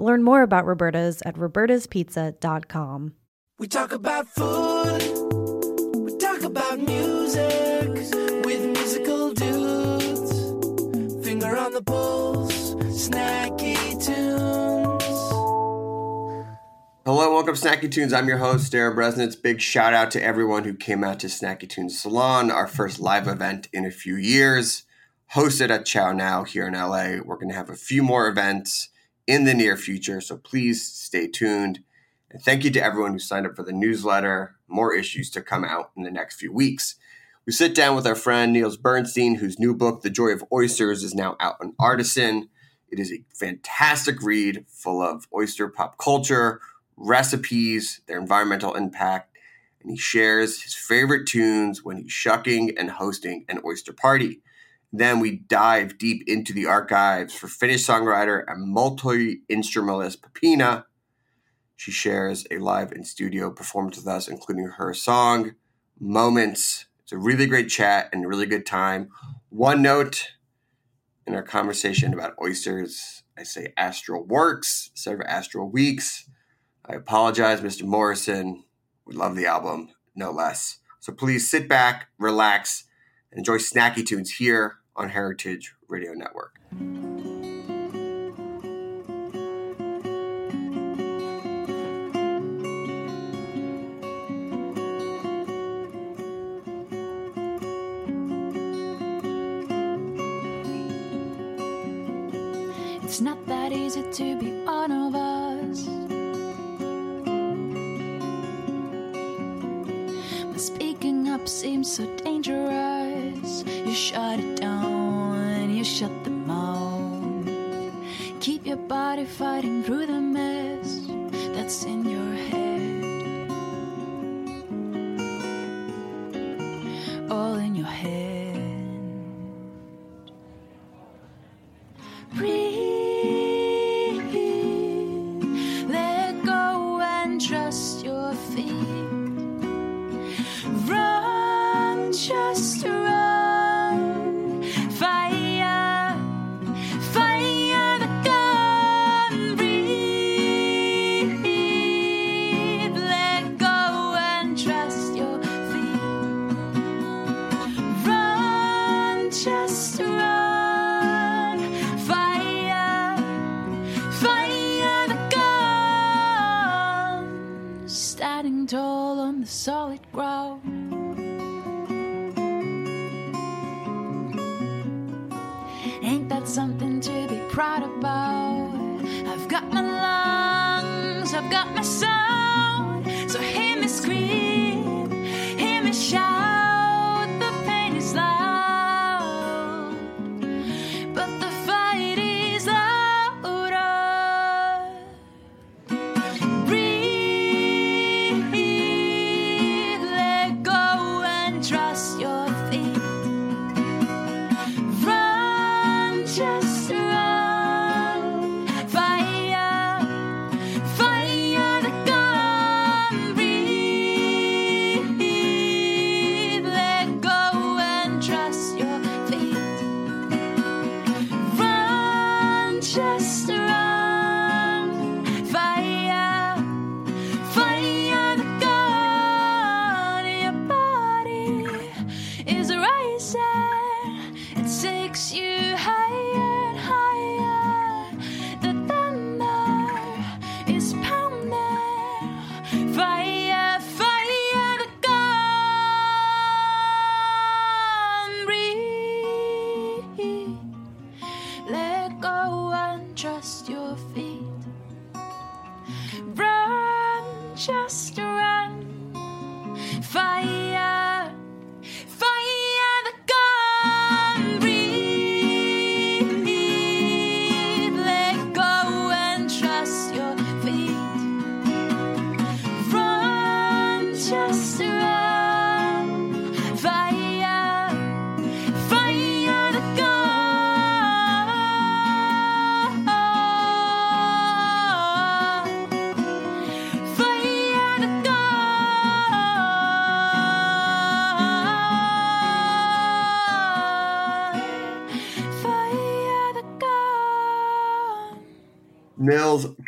Learn more about Roberta's at robertaspizza.com. We talk about food, we talk about music with musical dudes. Finger on the pulse, snacky tunes. Hello, welcome to Snacky Tunes. I'm your host, Darin Bresnitz. Big shout out to everyone who came out to Snacky Tunes Salon, our first live event in a few years, hosted at Chow Now here in LA. We're going to have a few more events in the near future, so please stay tuned. And thank you to everyone who signed up for the newsletter. More issues to come out in the next few weeks. We sit down with our friend Nils Bernstein, whose new book, The Joy of Oysters, is now out on Artisan. It is a fantastic read full of oyster pop culture, recipes, their environmental impact, and he shares his favorite tunes when he's shucking and hosting an oyster party. Then we dive deep into the archives for Finnish songwriter and multi instrumentalist Peppina. She shares a live in studio performance with us, including her song, Moments. It's a really great chat and a really good time. One note in our conversation about oysters, I say Astral Works instead of Astral Weeks. I apologize, Mr. Morrison. We love the album, no less. So please sit back, relax, and enjoy snacky tunes here on Heritage Radio Network. It's not that easy to be one of us. But speaking up seems so dangerous. Shut the mouth. Keep your body fighting through the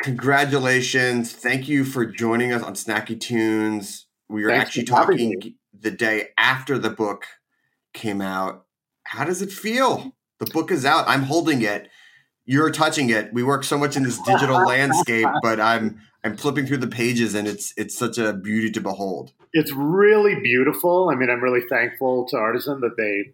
congratulations. Thank you for joining us on Snacky Tunes. We were Thanks actually talking the day after the book came out. How does it feel? The book is out. I'm holding it. You're touching it. We work so much in this digital landscape, but I'm I'm flipping through the pages and it's it's such a beauty to behold. It's really beautiful. I mean, I'm really thankful to Artisan that they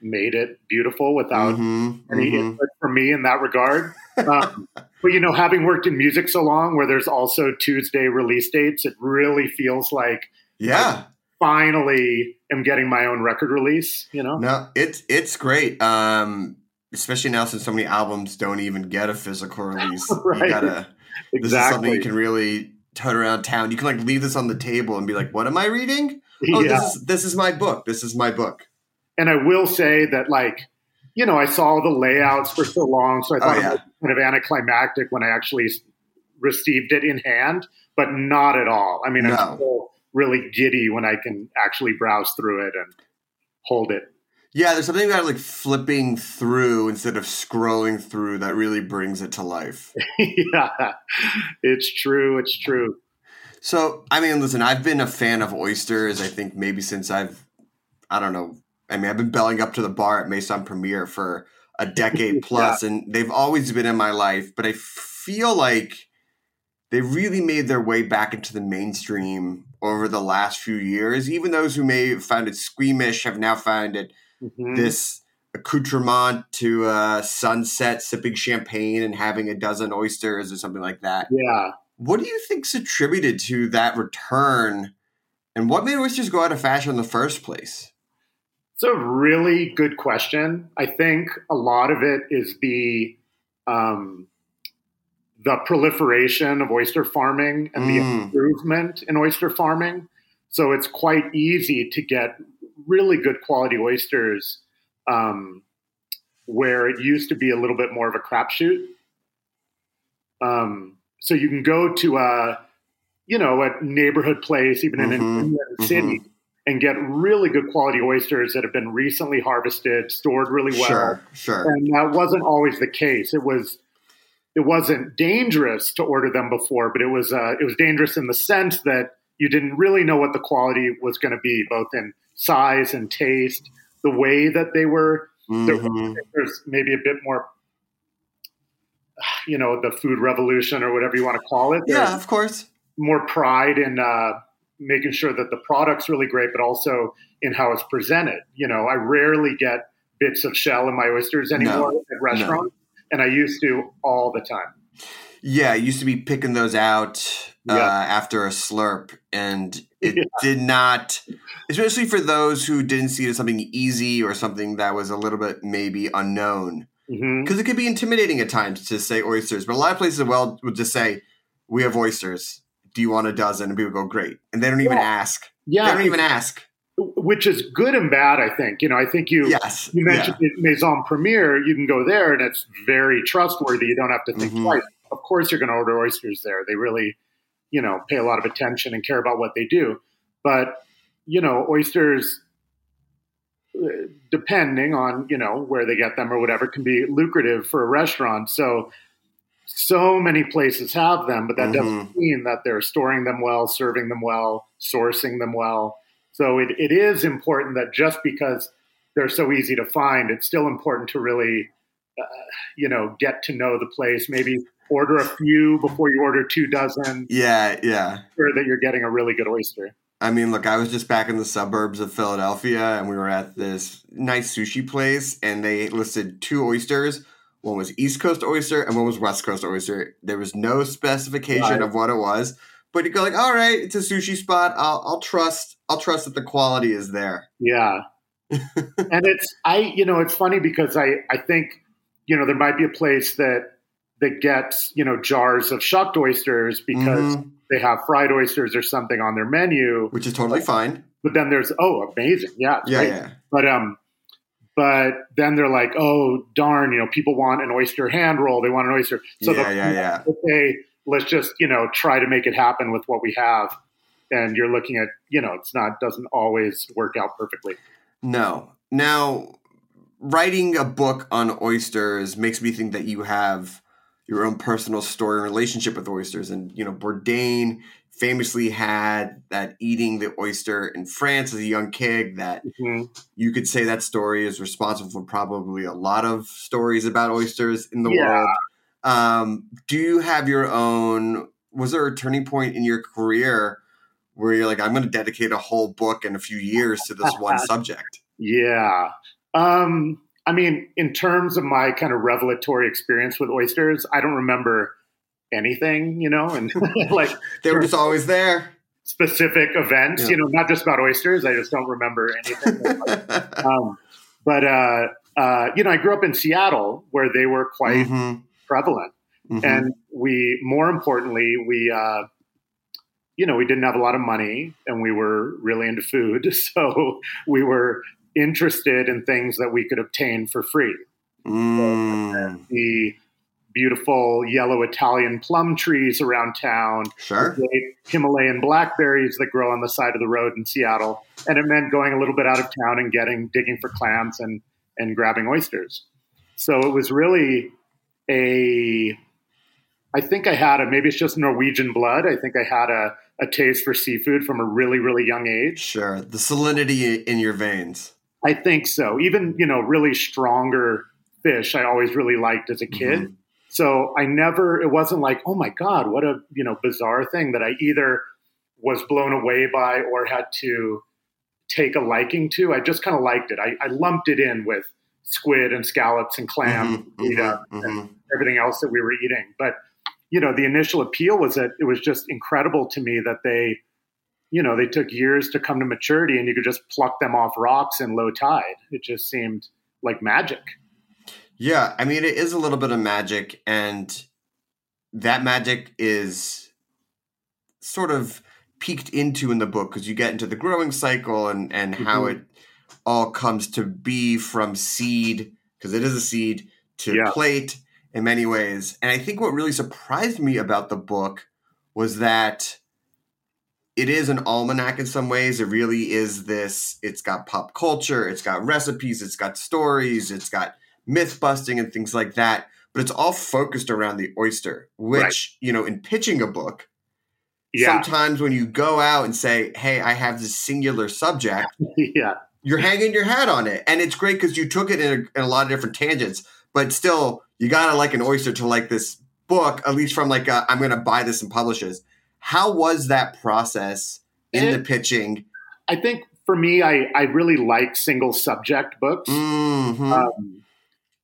made it beautiful without Mhm, any mhm. input from me in that regard. Um, but you know, having worked in music so long, where there's also Tuesday release dates, it really feels like Yeah. finally am getting my own record release. You know, No, it's it's great. Um, especially now since so many albums don't even get a physical release. Right. You gotta this is something you can really tote around town. You can like leave this on the table and be like, "What am I reading? Oh, yeah. this is this is my book. This is my book." and I will say that, like, you know, I saw the layouts for so long, so I Oh, thought yeah. it was kind of anticlimactic when I actually received it in hand, but not at all. I mean, No. I'm still really giddy when I can actually browse through it and hold it. Yeah, there's something about like flipping through instead of scrolling through that really brings it to life. yeah, it's true. It's true. So, I mean, listen, I've been a fan of oysters. I think maybe since I've, I don't know. I mean, I've been belling up to the bar at Maison Premiere for a decade plus, and they've always been in my life. But I feel like they really made their way back into the mainstream over the last few years. Even those who may have found it squeamish have now found it Mhm. this accoutrement to uh, sunset, sipping champagne and having a dozen oysters or something like that. Yeah. What do you think's attributed to that return, and what made oysters go out of fashion in the first place? It's a really good question. I think a lot of it is the um, the proliferation of oyster farming and the Mm. improvement in oyster farming. So it's quite easy to get really good quality oysters um, where it used to be a little bit more of a crapshoot. Um, so you can go to a you know a neighborhood place, even in Mhm, an inland city, and get really good quality oysters that have been recently harvested, stored really well. Sure, sure. And that wasn't always the case. It was it wasn't dangerous to order them before, but it was uh, it was dangerous in the sense that you didn't really know what the quality was going to be, both in size and taste, the way that they were. Mhm. there's maybe a bit more, you know, the food revolution or whatever you want to call it. There's Yeah, of course. more pride in uh, making sure that the product's really great, but also in how it's presented. You know, I rarely get bits of shell in my oysters anymore at restaurants, and I used to all the time. Yeah, I used to be picking those out uh, Yeah. after a slurp, and it Yeah. did not, especially for those who didn't see it as something easy or something that was a little bit maybe unknown. because it could be intimidating at times to say oysters. But a lot of places well would just say, "We have oysters. Do you want a dozen?" And people go, "Great," and they don't even Yeah. ask. Yeah, They don't even ask. which is good and bad. I think. You know, I think you Yes, you mentioned Maison Premiere. You can go there, and it's very trustworthy. You don't have to think Mhm. twice. Of course, you're going to order oysters there. They really, you know, pay a lot of attention and care about what they do. But you know, oysters, uh, depending on you know where they get them or whatever, can be lucrative for a restaurant. So. So many places have them, but that Mhm. doesn't mean that they're storing them well, serving them well, sourcing them well. So it, it is important that just because they're so easy to find, it's still important to really, uh, you know, get to know the place. Maybe order a few before you order two dozen, Yeah, yeah. sure that you're getting a really good oyster. I mean, look, I was just back in the suburbs of Philadelphia, and we were at this nice sushi place, and they listed two oysters. One was East Coast oyster, and one was West Coast oyster. There was no specification of what it was, but you go like, "All right, it's a sushi spot. I'll, I'll trust. I'll trust that the quality is there." Yeah. and it's I you know, it's funny because I I think, you know, there might be a place that that gets, you know, jars of shucked oysters because Mhm. they have fried oysters or something on their menu. which is totally fine. But then there's oh amazing. Yeah. Yeah, yeah. But um, but then they're like, oh darn, you know, people want an oyster hand roll. They want an oyster. So Yeah, yeah, yeah. okay, let's just you know try to make it happen with what we have. And you're looking at you know it's not doesn't always work out perfectly. No. Now, writing a book on oysters makes me think that you have your own personal story and relationship with oysters. And you know, Bourdain famously had that eating the oyster in France as a young kid. That Mhm. you could say that story is responsible for probably a lot of stories about oysters in the Yeah. world. Um, do you have your own? Was there a turning point in your career where you're like, I'm going to dedicate a whole book and a few years to this one subject? Yeah. Um, I mean, in terms of my kind of revelatory experience with oysters, I don't remember anything, you know, and like They were just always there. specific events, Yeah. you know, not just about oysters. I just don't remember anything. um, but, uh, uh, you know, I grew up in Seattle where they were quite Mhm, prevalent. mhm. And we, more importantly, we, uh, you know, we didn't have a lot of money and we were really into food. So we were interested in things that we could obtain for free. Mm, The beautiful yellow Italian plum trees around town, sure. Himalayan blackberries that grow on the side of the road in Seattle. And it meant going a little bit out of town and getting, digging for clams and, and grabbing oysters. So it was really a, I think I had a, maybe it's just Norwegian blood. I think I had a, a taste for seafood from a really, really young age. Sure. The salinity in your veins. I think so. Even, you know, really stronger fish I always really liked as a kid. Mhm. So I never, it wasn't like, oh my God, what a, you know, bizarre thing that I either was blown away by or had to take a liking to. I just kind of liked it. I, I lumped it in with squid and scallops and clam, Mhm, fajita, mhm, and mhm. everything else that we were eating. But, you know, the initial appeal was that it was just incredible to me that they, you know, they took years to come to maturity and you could just pluck them off rocks in low tide. It just seemed like magic. Yeah, I mean, it is a little bit of magic, and that magic is sort of peeked into in the book because you get into the growing cycle and and how Mhm. it all comes to be from seed because it is a seed to Yeah. plate in many ways. And I think what really surprised me about the book was that it is an almanac in some ways. It really is this. It's got pop culture, it's got recipes, it's got stories, it's got myth busting and things like that. But it's all focused around the oyster, which, Right. you know, in pitching a book, Yeah. sometimes when you go out and say, hey, I have this singular subject, yeah. you're hanging your hat on it. And it's great because you took it in a, in a lot of different tangents, but still, you got to like an oyster to like this book, at least from like, i I'm going to buy this and publish this. How was that process in the pitching? I think for me, I, I really like single subject books. Mhm. Um,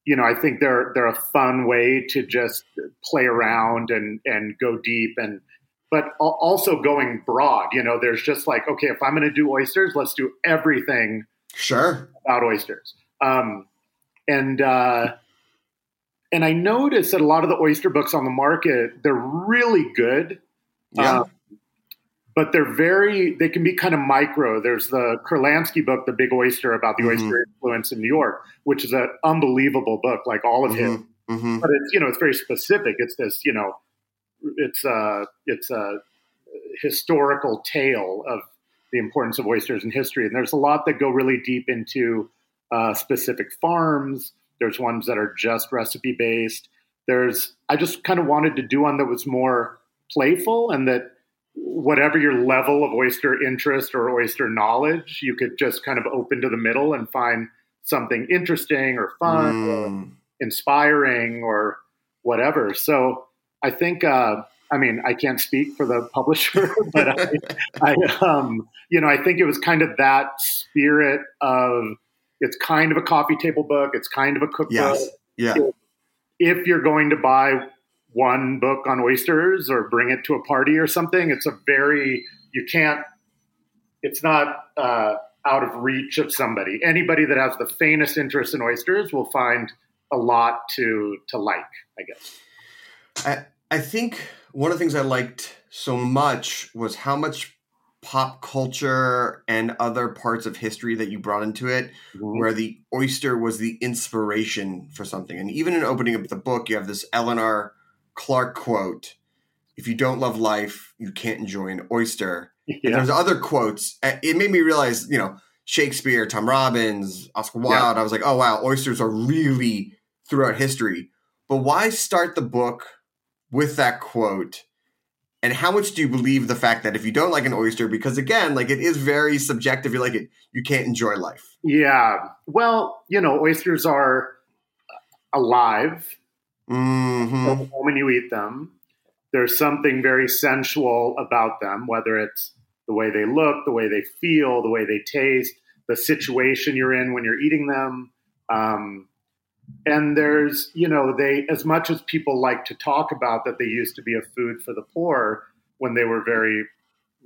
you know, I think they're they're a fun way to just play around and and go deep and but also going broad. You know, there's just like okay, if I'm going to do oysters, let's do everything sure. about oysters. Um, and uh, and I noticed that a lot of the oyster books on the market they're really good. Yeah. Um, but they're very they can be kind of micro there's the kurlansky book the big oyster about the Mhm. oyster influence in new york which is an unbelievable book like all of his Mhm. Mhm. but it's you know it's very specific it's this you know it's a it's a historical tale of the importance of oysters in history and there's a lot that go really deep into uh, specific farms there's ones that are just recipe based there's i just kind of wanted to do one that was more playful and that whatever your level of oyster interest or oyster knowledge you could just kind of open to the middle and find something interesting or fun or Mm. inspiring or whatever. So I think, uh, I mean, I can't speak for the publisher, but I, I um, you know, I think it was kind of that spirit of it's kind of a coffee table book. It's kind of a cookbook. Yes. Yeah. If you're going to buy one book on oysters or bring it to a party or something, it's a very, you can't, it's not, uh, out of reach of somebody. Anybody that has the faintest interest in oysters will find a lot to to like, I guess. I, I think one of the things I liked so much was how much pop culture and other parts of history that you brought into it, where the oyster was the inspiration for something. And even in opening up the book, you have this Eleanor Clark quote If you don't love life, you can't enjoy an oyster. Yeah. there's other quotes. Uh, It made me realize, you know, Shakespeare, Tom Robbins, Oscar Wilde. I was like, oh wow, oysters are really throughout history. but why start the book with that quote? And how much do you believe the fact that if you don't like an oyster, because again, like it is very subjective, you like it, you can't enjoy life. Yeah. Well, you know, oysters are alive hmm the moment you eat them. There's something very sensual about them, whether it's the way they look, the way they feel, the way they taste, the situation you're in when you're eating them. Um, and there's, you know, they, as much as people like to talk about that they used to be a food for the poor when they were very,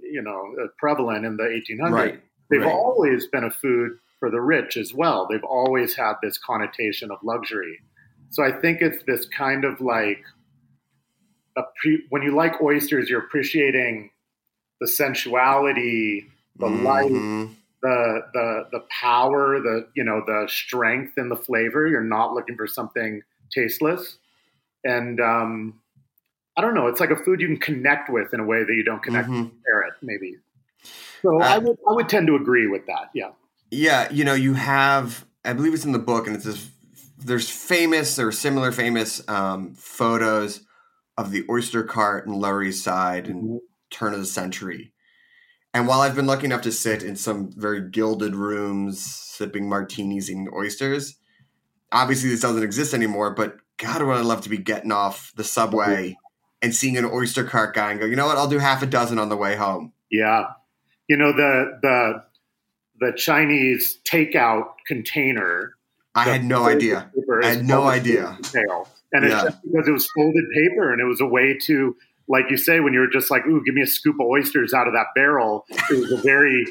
you know, uh, prevalent in the 1800s, Right. they've right. always been a food for the rich as well. They've always had this connotation of luxury. So I think it's this kind of like a pre- when you like oysters, you're appreciating the sensuality, the light, Mhm. the the the power, the you know the strength in the flavor. You're not looking for something tasteless, and um, I don't know. It's like a food you can connect with in a way that you don't connect Mhm. with a carrot, maybe. So Uh, I would I would tend to agree with that. Yeah. Yeah, you know, you have, I believe it's in the book, and it's this, there's famous or similar famous um, photos of the oyster cart in Lower East Side and Mhm. turn of the century. And while I've been lucky enough to sit in some very gilded rooms, sipping martinis, eating oysters, obviously this doesn't exist anymore. But God, would I love to be getting off the subway and seeing an oyster cart guy and go, you know what? I'll do half a dozen on the way home. Yeah. You know the the the Chinese takeout container. I had no idea. I had no idea. Detail. And it's just because it was folded paper and it was a way to, like you say, when you were just like, ooh, give me a scoop of oysters out of that barrel, it was a very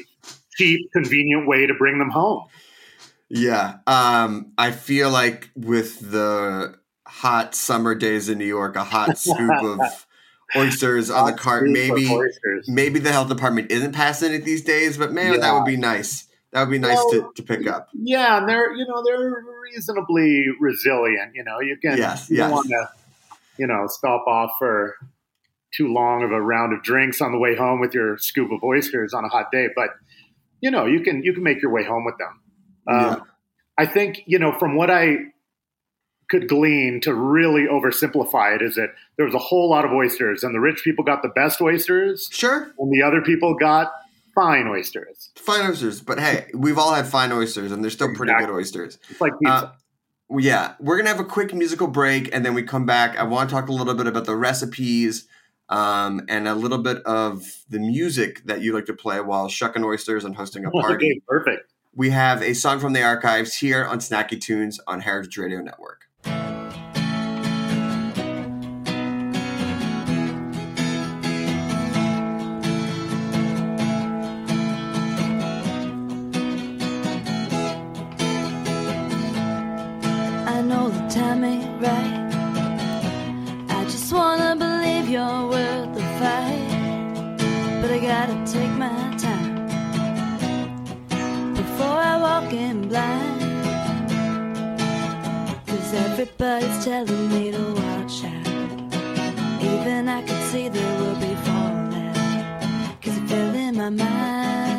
cheap, convenient way to bring them home. Yeah. Um, I feel like with the hot summer days in New York, a hot scoop of oysters on the cart, maybe maybe the health department isn't passing it these days, but man, that would be nice. That would be nice Well, to, to pick up. Yeah, and they're you know they're reasonably resilient. You know, you can Yes, you yes. want to you know stop off for too long of a round of drinks on the way home with your scoop of oysters on a hot day, but you know you can you can make your way home with them. Um, Yeah. I think you know from what I could glean to really oversimplify it is that there was a whole lot of oysters, and the rich people got the best oysters, Sure, and the other people got fine oysters. fine oysters, but hey, we've all had fine oysters, and they're still pretty Exactly. good oysters. It's like pizza. Uh, yeah, we're gonna have a quick musical break, and then we come back. I want to talk a little bit about the recipes um, and a little bit of the music that you like to play while shucking oysters and hosting a party. okay, perfect. we have a song from the archives here on Snacky Tunes on Heritage Radio Network. Time ain't right. I just wanna believe you're worth the fight. But I gotta take my time before I walk in blind. Cause everybody's telling me to watch out. Even I could see there will be fallout. Cause it fell in my mind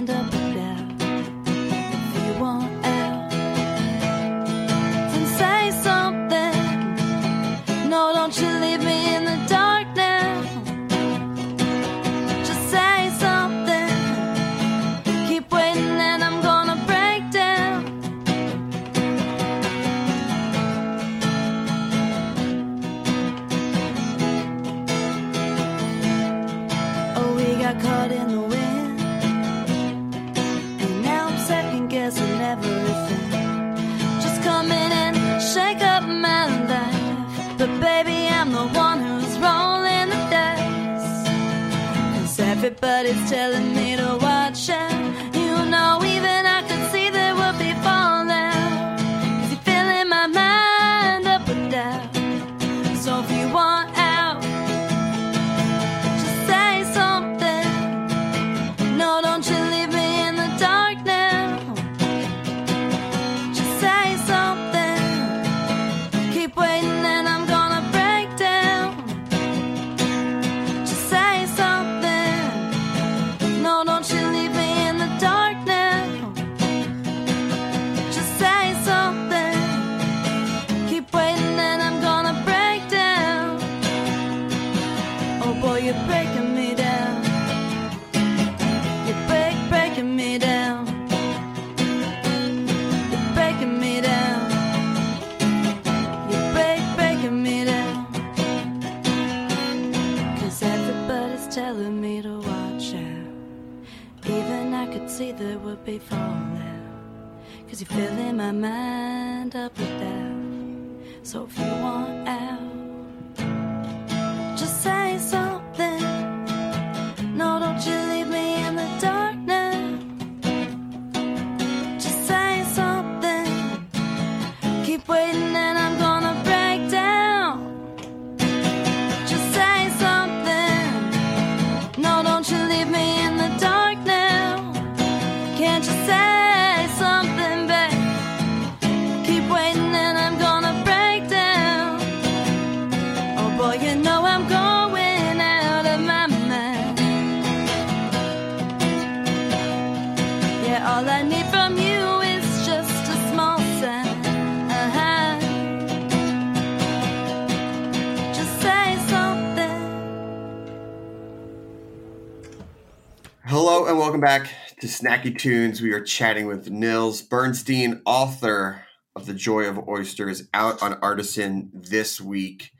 back to Snacky Tunes. We are chatting with Nils Bernstein, author of The Joy of Oysters, out on Artisan this week.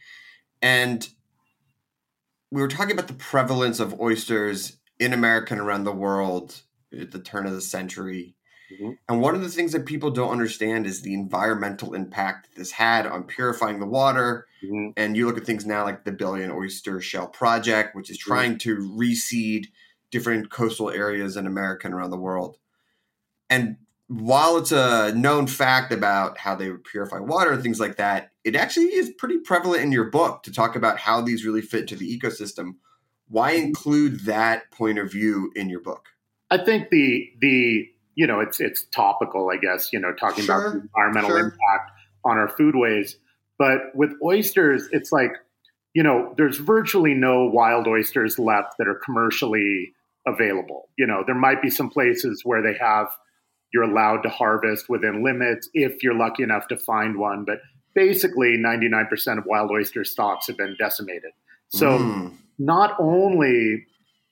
And we were talking about the prevalence of oysters in America and around the world at the turn of the century. Mhm. And one of the things that people don't understand is the environmental impact this had on purifying the water, Mhm. and you look at things now like the Billion Oyster Shell Project, which is trying to reseed different coastal areas in America and around the world. And while it's a known fact about how they purify water and things like that, it actually is pretty prevalent in your book to talk about how these really fit into the ecosystem. Why include that point of view in your book? I think the the you know it's it's topical, I guess. You know, talking Sure, about the environmental sure. impact on our foodways, but with oysters, it's like you know, there's virtually no wild oysters left that are commercially available. You know, there might be some places where they have you're allowed to harvest within limits if you're lucky enough to find one, but basically 99% of wild oyster stocks have been decimated. So Mm, not only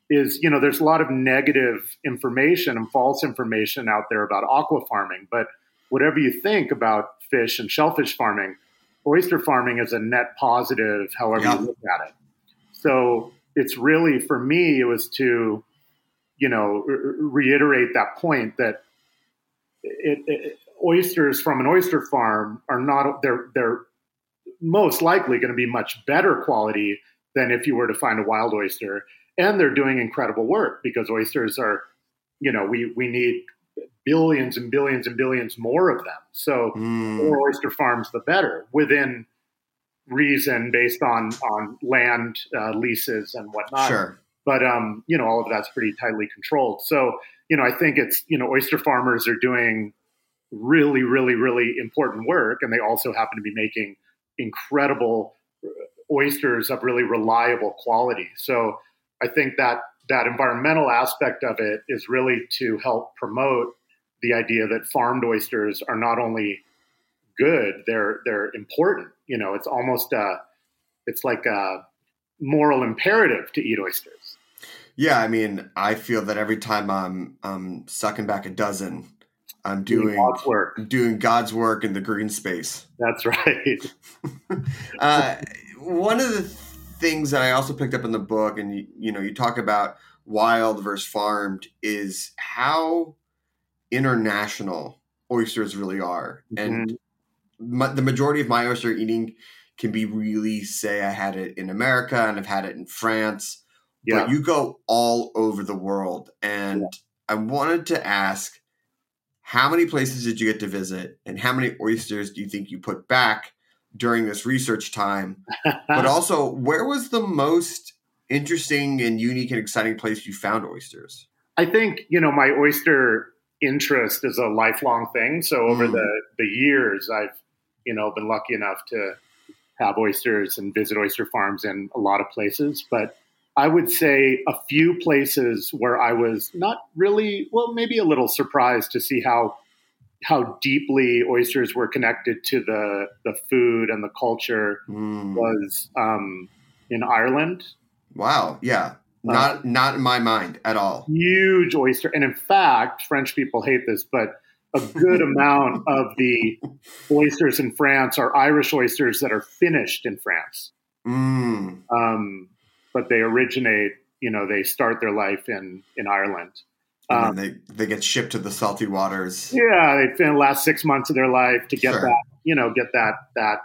is you know there's a lot of negative information and false information out there about aqua farming but whatever you think about fish and shellfish farming oyster farming is a net positive however Yeah. you look at it so it's really for me it was to you know re- reiterate that point that it, it, oysters from an oyster farm are not they're they're most likely going to be much better quality than if you were to find a wild oyster. And they're doing incredible work because oysters are you know we we need billions and billions and billions more of them. So mm, more oyster farms the better within reason based on on land uh, leases and whatnot. Sure. But um, you know all of that's pretty tightly controlled. So you know I think it's you know oyster farmers are doing really really really important work, and they also happen to be making incredible uh, oysters of really reliable quality. So I think that that environmental aspect of it is really to help promote the idea that farmed oysters are not only good they're they're important you know it's almost a it's like a moral imperative to eat oysters. Yeah, I mean, I feel that every time I'm I'm sucking back a dozen, I'm doing God's work. Doing God's work in the green space. that's right. Uh, one of the things that I also picked up in the book, and you, you know, you talk about wild versus farmed, is how international oysters really are, and my, the majority of my oyster eating can be really say I had it in America and I've had it in France, yeah but you go all over the world, and I wanted to ask. How many places did you get to visit, and how many oysters do you think you put back during this research time? but also where was the most interesting and unique and exciting place you found oysters I think you know my oyster interest is a lifelong thing. So over Mm. the the years, I've you know been lucky enough to have oysters and visit oyster farms in a lot of places. But I would say a few places where I was not really well, maybe a little surprised to see how how deeply oysters were connected to the the food and the culture Mm. was um, in Ireland. wow yeah not not in my mind at all huge oyster. And in fact, French people hate this, but a good amount of the oysters in France are Irish oysters that are finished in France. mm. Um, but they originate, you know, they start their life in, in Ireland. And Um, they, they get shipped to the salty waters. yeah, they spend the last six months of their life to get Sure. that, you know, get that that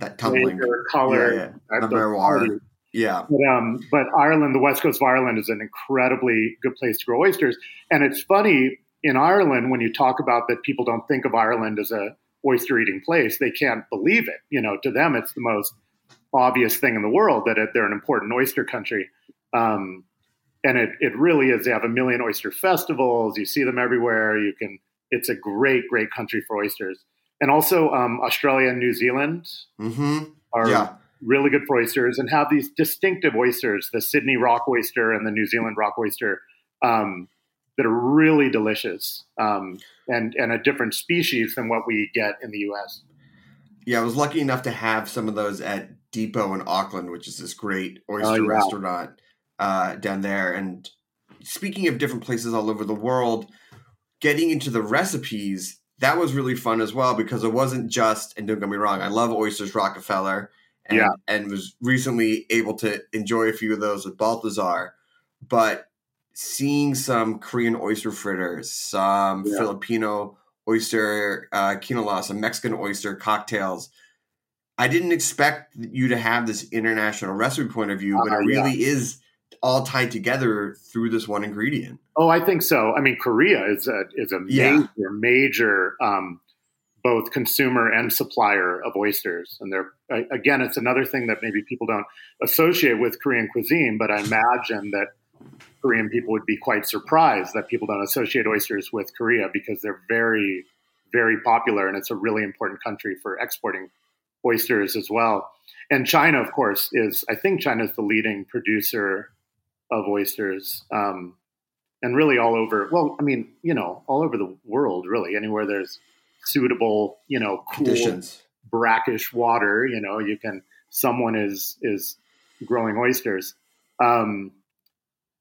That tumbling. flavor, color, Yeah, yeah. The Yeah. But, um, but Ireland, the west coast of Ireland, is an incredibly good place to grow oysters. And it's funny in Ireland when you talk about that people don't think of Ireland as a oyster eating place. They can't believe it. You know, to them, it's the most obvious thing in the world that it, they're an important oyster country. Um, and it, it really is. They have a million oyster festivals. You see them everywhere. You can. It's a great, great country for oysters. And also um, Australia and New Zealand hmm are Yeah. really good for oysters and have these distinctive oysters, the Sydney rock oyster and the New Zealand rock oyster, um, that are really delicious um, and and a different species than what we get in the U.S. Yeah, I was lucky enough to have some of those at Depot in Auckland, which is this great oyster Oh, yeah. restaurant uh, down there. And speaking of different places all over the world, getting into the recipes, that was really fun as well because it wasn't just, and don't get me wrong, I love oysters Rockefeller. And, Yeah. and was recently able to enjoy a few of those with Balthazar. But seeing some Korean oyster fritters, some Yeah. Filipino oyster uh, kinilaw, some Mexican oyster cocktails. I didn't expect you to have this international recipe point of view, but Uh, it yeah. really is all tied together through this one ingredient. Oh, I think so. I mean, Korea is a is a Yeah. major major um, both consumer and supplier of oysters, and they're again, it's another thing that maybe people don't associate with Korean cuisine, but I imagine that Korean people would be quite surprised that people don't associate oysters with Korea because they're very very popular, and it's a really important country for exporting oysters as well. And China, of course, is I think China is the leading producer of oysters. Um, and really all over well i mean you know all over the world really anywhere there's suitable you know cool Conditions. brackish water you know you can someone is is growing oysters um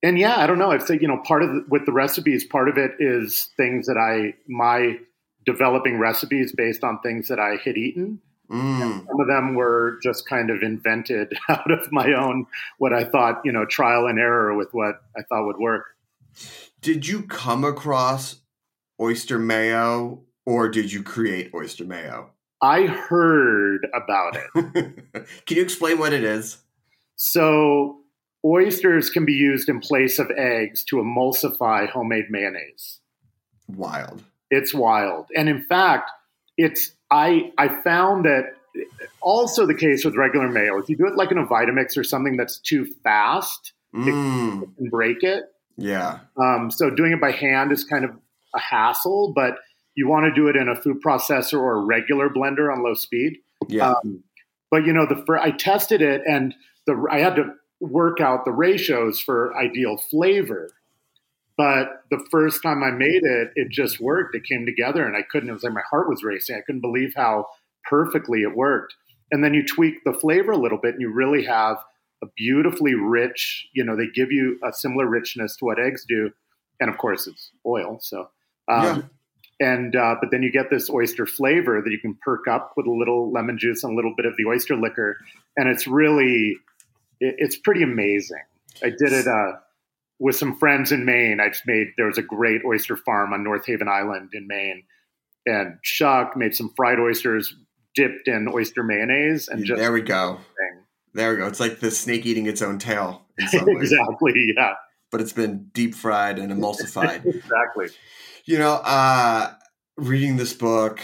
and yeah i don't know i'd say you know part of the, with the recipes part of it is things that i my developing recipes based on things that i had eaten Mm. some of them were just kind of invented out of my own what i thought you know trial and error with what i thought would work Did you come across oyster mayo or did you create oyster mayo? I heard about it. Can you explain what it is? So, oysters can be used in place of eggs to emulsify homemade mayonnaise. Wild. It's wild. And in fact, it's I I found that also the case with regular mayo. If you do it like in a Vitamix or something that's too fast, Mm. you can break it. Yeah. Um, so doing it by hand is kind of a hassle, but you want to do it in a food processor or a regular blender on low speed. Yeah. Um, but you know, the fir- I tested it, and the I had to work out the ratios for ideal flavor. But the first time I made it, it just worked. It came together, and I couldn't. It was like my heart was racing. I couldn't believe how perfectly it worked. And then you tweak the flavor a little bit, and you really have a beautifully rich. You know, they give you a similar richness to what eggs do, and of course, it's oil. So, um, Yeah. and uh, but then you get this oyster flavor that you can perk up with a little lemon juice and a little bit of the oyster liquor, and it's really it, it's pretty amazing. I did it uh, with some friends in Maine. I just made there was a great oyster farm on North Haven Island in Maine, and Chuck made some fried oysters dipped in oyster mayonnaise and just there we go. There we go. It's like the snake eating its own tail in some exactly yeah but it's been deep fried and emulsified. exactly you know, uh, reading this book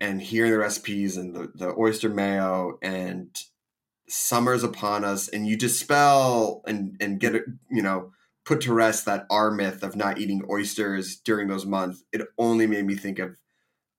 and hearing the recipes and the, the oyster mayo and summer's upon us, and you dispel and and get it, you know, put to rest that our myth of not eating oysters during those months. It only made me think of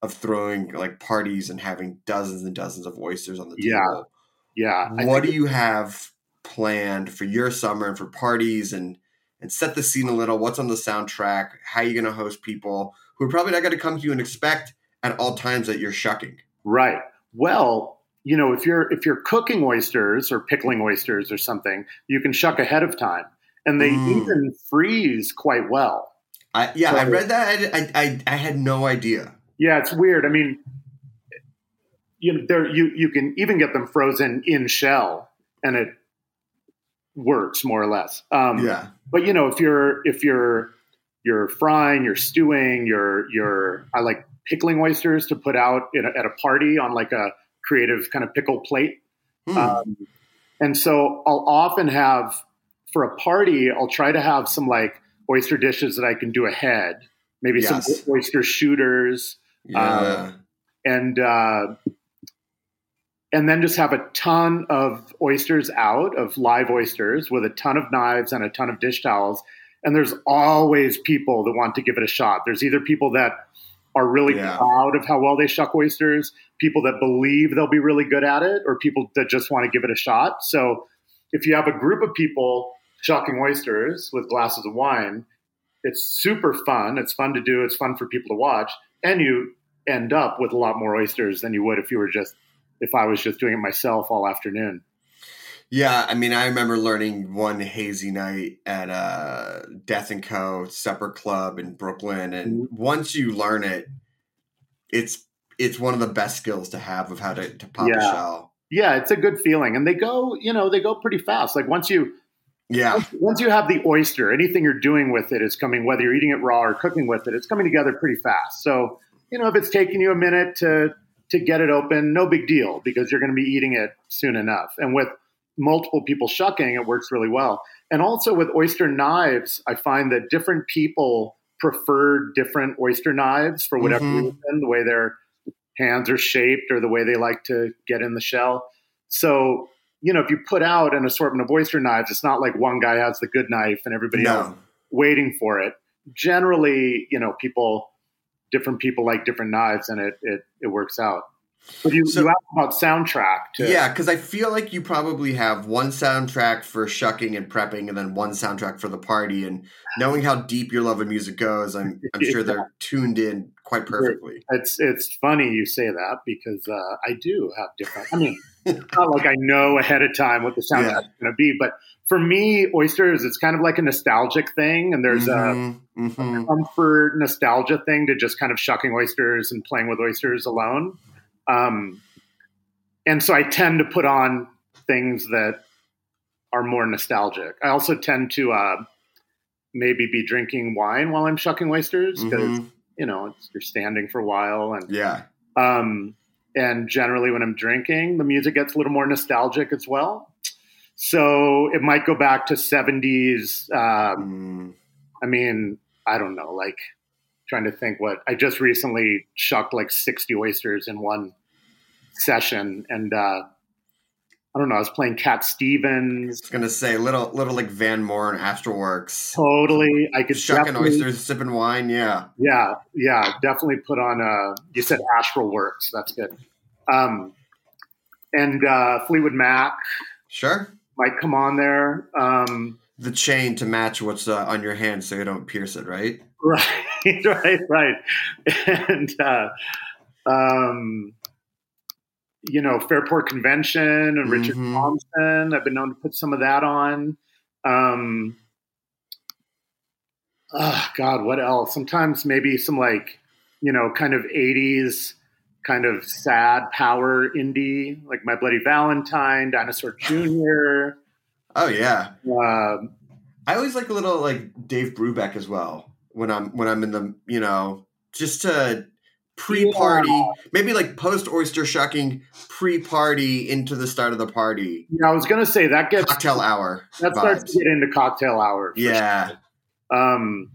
of throwing like parties and having dozens and dozens of oysters on the Yeah. table. yeah. I what do you have planned for your summer and for parties and and set the scene a little what's on the soundtrack how are you going to host people who are probably not going to come to you and expect at all times that you're shucking Right. Well, you know, if you're if you're cooking oysters or pickling oysters or something, you can shuck ahead of time, and they Mm. even freeze quite well. I, yeah i read that I, I i had no idea Yeah, it's weird. I mean, you know, there you you can even get them frozen in shell, and it works more or less. Um, yeah But you know, if you're if you're you're frying, you're stewing, you're you're I like pickling oysters to put out in a, at a party on like a creative kind of pickle plate. Hmm. Um, and so I'll often have for a party, I'll try to have some like oyster dishes that I can do ahead, maybe Yes. some oyster shooters, yeah. and uh, and then just have a ton of oysters out of live oysters with a ton of knives and a ton of dish towels. And there's always people that want to give it a shot. There's either people that are really Yeah. proud of how well they shuck oysters, people that believe they'll be really good at it, or people that just want to give it a shot. So if you have a group of people shucking oysters with glasses of wine, it's super fun. It's fun to do. It's fun for people to watch, and you end up with a lot more oysters than you would if you were just if I was just doing it myself all afternoon. Yeah, I mean, I remember learning one hazy night at uh, Death and Co. Supper Club in Brooklyn, and Mm-hmm. once you learn it, it's it's one of the best skills to have of how to, to pop a Yeah. shell. Yeah, it's a good feeling, and they go, you know, they go pretty fast. Like once you Yeah, once you have the oyster, anything you're doing with it is coming, whether you're eating it raw or cooking with it, it's coming together pretty fast. So, you know, if it's taking you a minute to to get it open, no big deal because you're going to be eating it soon enough. And with multiple people shucking, it works really well. And also with oyster knives, I find that different people prefer different oyster knives for whatever Mhm. reason, the way their hands are shaped or the way they like to get in the shell. So, you know, if you put out an assortment of oyster knives, it's not like one guy has the good knife and everybody else waiting for it. Generally, you know, people, different people like different knives, and it it, it works out. But you, So- you asked about soundtrack. To, yeah, because I feel like you probably have one soundtrack for shucking and prepping, and then one soundtrack for the party. And knowing how deep your love of music goes, I'm I'm sure they're tuned in quite perfectly. It's it's funny you say that because uh, I do have different. I mean, it's not like I know ahead of time what the soundtrack's Yeah. going to be, but for me, oysters, it's kind of like a nostalgic thing, and there's a Mhm, mhm. comfort nostalgia thing to just kind of shucking oysters and playing with oysters alone. Um, and so I tend to put on things that are more nostalgic. I also tend to uh, maybe be drinking wine while I'm shucking oysters because Mhm. you know it's, you're standing for a while, and Yeah, um, and generally when I'm drinking, the music gets a little more nostalgic as well. So it might go back to 70s. Um, Mm. I mean, I don't know, like trying to think what I just recently shucked like 60 oysters in one session. And uh, I don't know, I was playing Cat Stevens. I was gonna say little little like Van Moore and Astral Weeks, Totally. I could shucking oysters, sipping wine. Yeah, Yeah, yeah, definitely put on a. You said Astral Weeks. That's good. Um, and uh, Fleetwood Mac sure. might come on there. Um, The chain to match what's uh, on your hand, so you don't pierce it. Right. right, right, right. And uh, um, you know, Fairport Convention and Richard Mhm. Thompson. I've been known to put some of that on. Um, oh God, what else? Sometimes maybe some like, you know, kind of '80s, kind of sad power indie, like My Bloody Valentine, Dinosaur Jr. Oh yeah. Um, I always like a little like Dave Brubeck as well when I'm when I'm in the you know just to pre-party maybe like post oyster shucking pre-party into the start of the party Yeah, I was gonna say that gets cocktail hour that starts to get into cocktail hour. yeah um,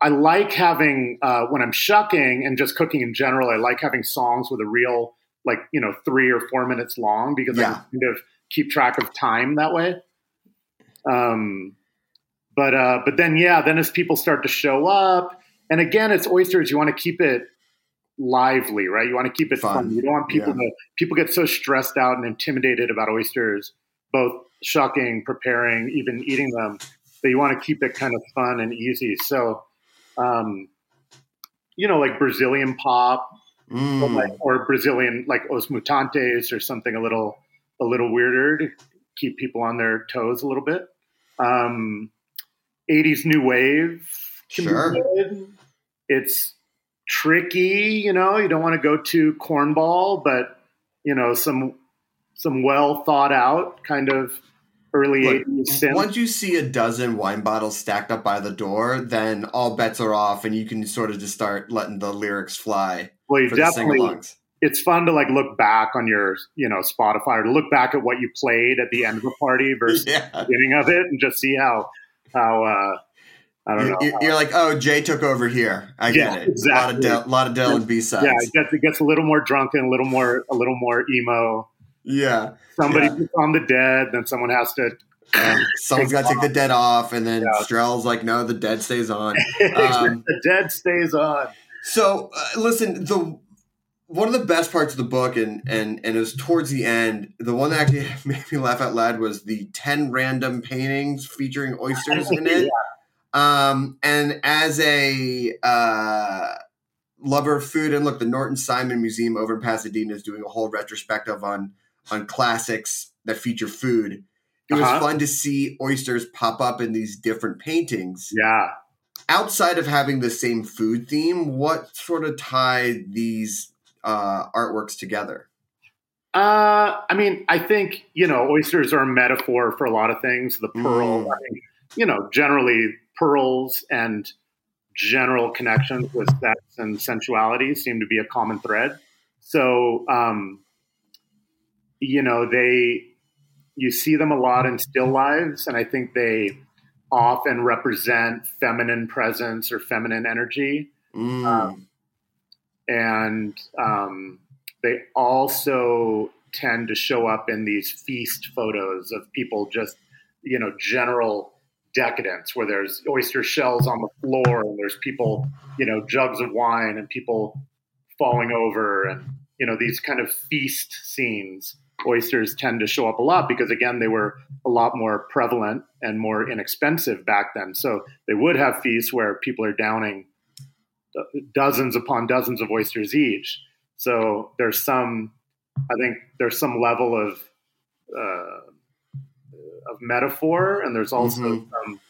I like having uh, when I'm shucking and just cooking in general. I like having songs with a real like you know three or four minutes long because I Yeah. can kind of keep track of time that way. Um, but uh, but then yeah, then as people start to show up, and again, it's oysters. You want to keep it lively, right? You want to keep it fun. Fun. You don't want people Yeah. to people get so stressed out and intimidated about oysters, both shucking, preparing, even eating them. That you want to keep it kind of fun and easy. So, um, you know, like Brazilian pop, or, Mm. like, or Brazilian like Os Mutantes or something a little a little weirder to keep people on their toes a little bit. Um, 80s new wave Sure. It's tricky, you know. You don't want to go too cornball, but you know some some well thought out kind of early Look, 80s synth. Once you see a dozen wine bottles stacked up by the door, then all bets are off, and you can sort of just start letting the lyrics fly well, you definitely it's fun to like look back on your you know Spotify or to look back at what you played at the end of a party versus Yeah. the beginning of it and just see how how uh I don't You- know. you- You're like, oh, Jay took over here. I get Yeah, it. exactly. A lot of, Del- lot of Dylan B sides. yeah, it gets, it gets a little more drunken, a little more a little more emo. yeah. Somebody Yeah. on the dead, then someone has to. Uh, Someone's got to take the dead off, and then Yeah. Strell's like, no, the dead stays on. Um, the dead stays on. So uh, listen, the one of the best parts of the book, and and and it was towards the end. The one that actually made me laugh out loud was the ten random paintings featuring oysters in it. Um, and as a uh, lover of food, and look, the Norton Simon Museum over in Pasadena is doing a whole retrospective on on classics that feature food. It was Uh-huh. fun to see oysters pop up in these different paintings Yeah. outside of having the same food theme, what sort of tied these uh, artworks together? Uh, I mean, I think you know, oysters are a metaphor for a lot of things. The pearl, Mm. I think, you know, generally pearls and general connections with sex and sensuality seem to be a common thread. So, um, you know, they you see them a lot in still lives, and I think they often represent feminine presence or feminine energy Mm. Um, and um, they also tend to show up in these feast photos of people just you know general decadence where there's oyster shells on the floor and there's people you know jugs of wine and people falling over and you know these kind of feast scenes oysters tend to show up a lot because again they were a lot more prevalent and more inexpensive back then so they would have feasts where people are downing dozens upon dozens of oysters each. So there's some, I think there's some level of uh, of metaphor, and there's also Mhm. some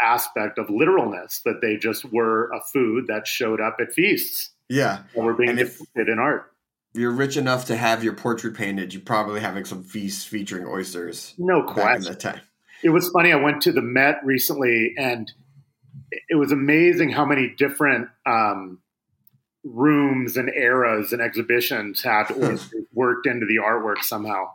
aspect of literalness that they just were a food that showed up at feasts yeah. and were being depicted in art. You're rich enough to have your portrait painted, you're probably having some feasts featuring oysters No question. time. it was funny. I went to the Met recently, and it was amazing how many different um, rooms and eras and exhibitions had oysters worked into the artwork somehow.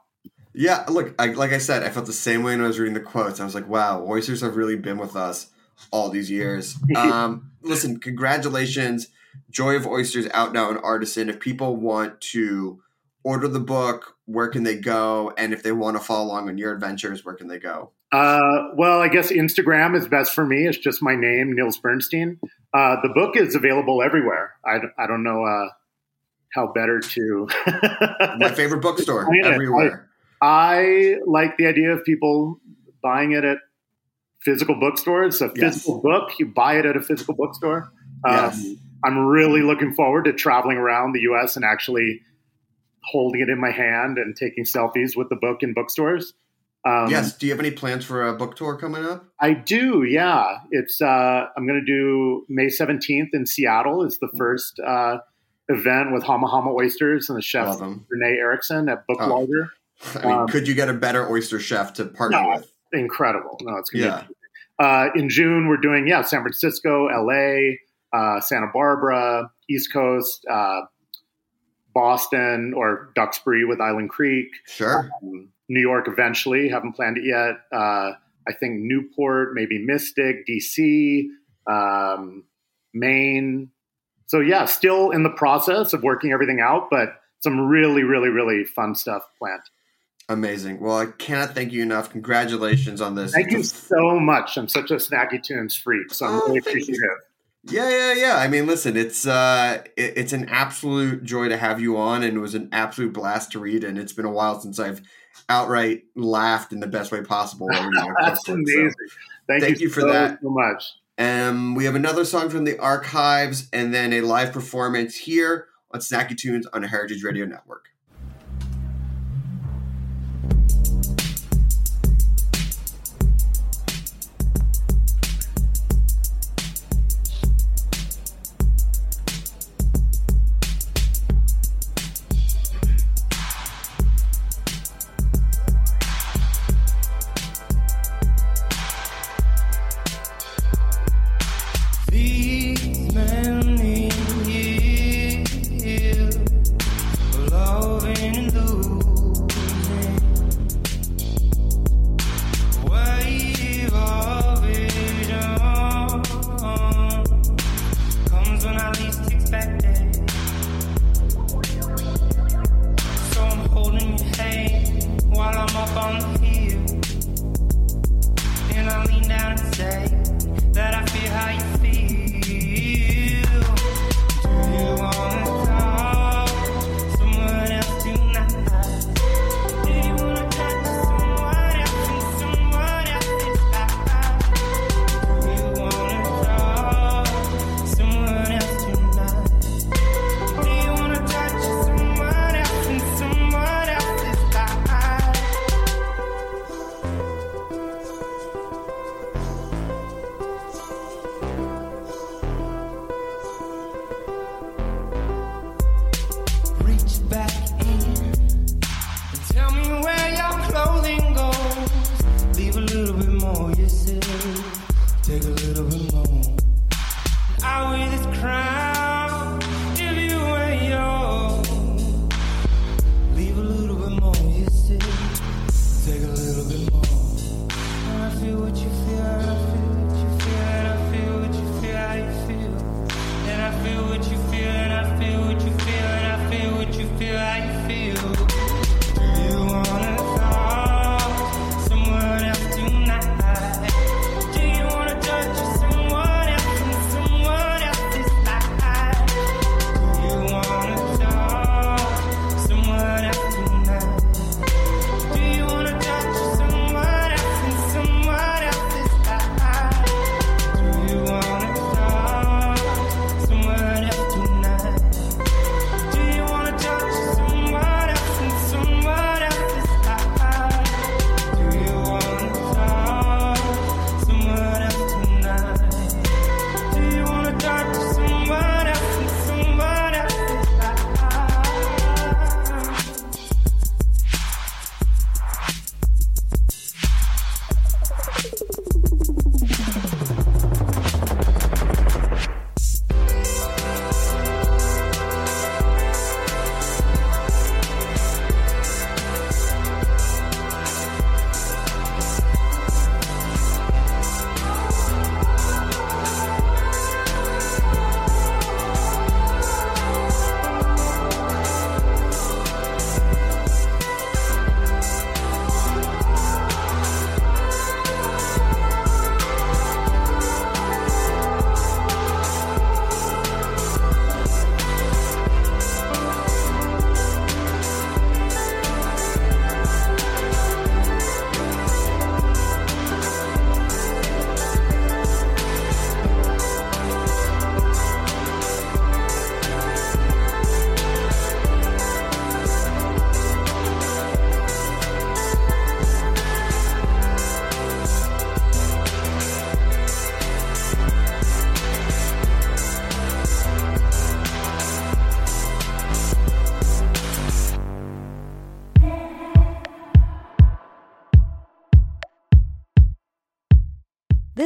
Yeah, look, I, like I said, I felt the same way when I was reading the quotes. I was like, wow, oysters have really been with us all these years. Um, listen, congratulations. Joy of Oysters out now in Artisan. If people want to order the book, where can they go? And if they want to follow along on your adventures, where can they go? Uh, well, I guess Instagram is best for me. It's just my name, Nils Bernstein. Uh, the book is available everywhere. I, I don't know uh, how better to. My favorite bookstore everywhere. I like the idea of people buying it at physical bookstores. A Yes. physical book, you buy it at a physical bookstore. Um, Yes. I'm really looking forward to traveling around the U.S. and actually holding it in my hand and taking selfies with the book in bookstores. Um, yes. Do you have any plans for a book tour coming up? I do. Yeah, it's. Uh, I'm going to do May 17th in Seattle. Is the first uh, event with Hama Hama Oysters and the chef. Renee Erickson at Book Larder. Oh. I mean, Um, could you get a better oyster chef to partner No. with? Incredible. No, it's going Yeah. be. Uh, in June, we're doing yeah, San Francisco, L.A., uh, Santa Barbara, East Coast, uh, Boston, or Duxbury with Island Creek. Sure. um, New York eventually. Haven't planned it yet. Uh, I think Newport, maybe Mystic, DC, um, Maine. So yeah, still in the process of working everything out, but some really, really, really fun stuff planned. Amazing. Well, I cannot thank you enough. Congratulations on this. Thank you so much. I'm such a Snacky Tunes freak, so I'm Oh, really appreciative. Yeah, yeah, yeah. I mean, listen, it's uh, it, it's an absolute joy to have you on, and it was an absolute blast to read. And it's been a while since I've outright laughed in the best way possible. while reading a That's cookbook, so- amazing. Thank, Thank you, you for so, that. so much. Um, we have another song from the archives, and then a live performance here on Snacky Tunes on Heritage Radio Network.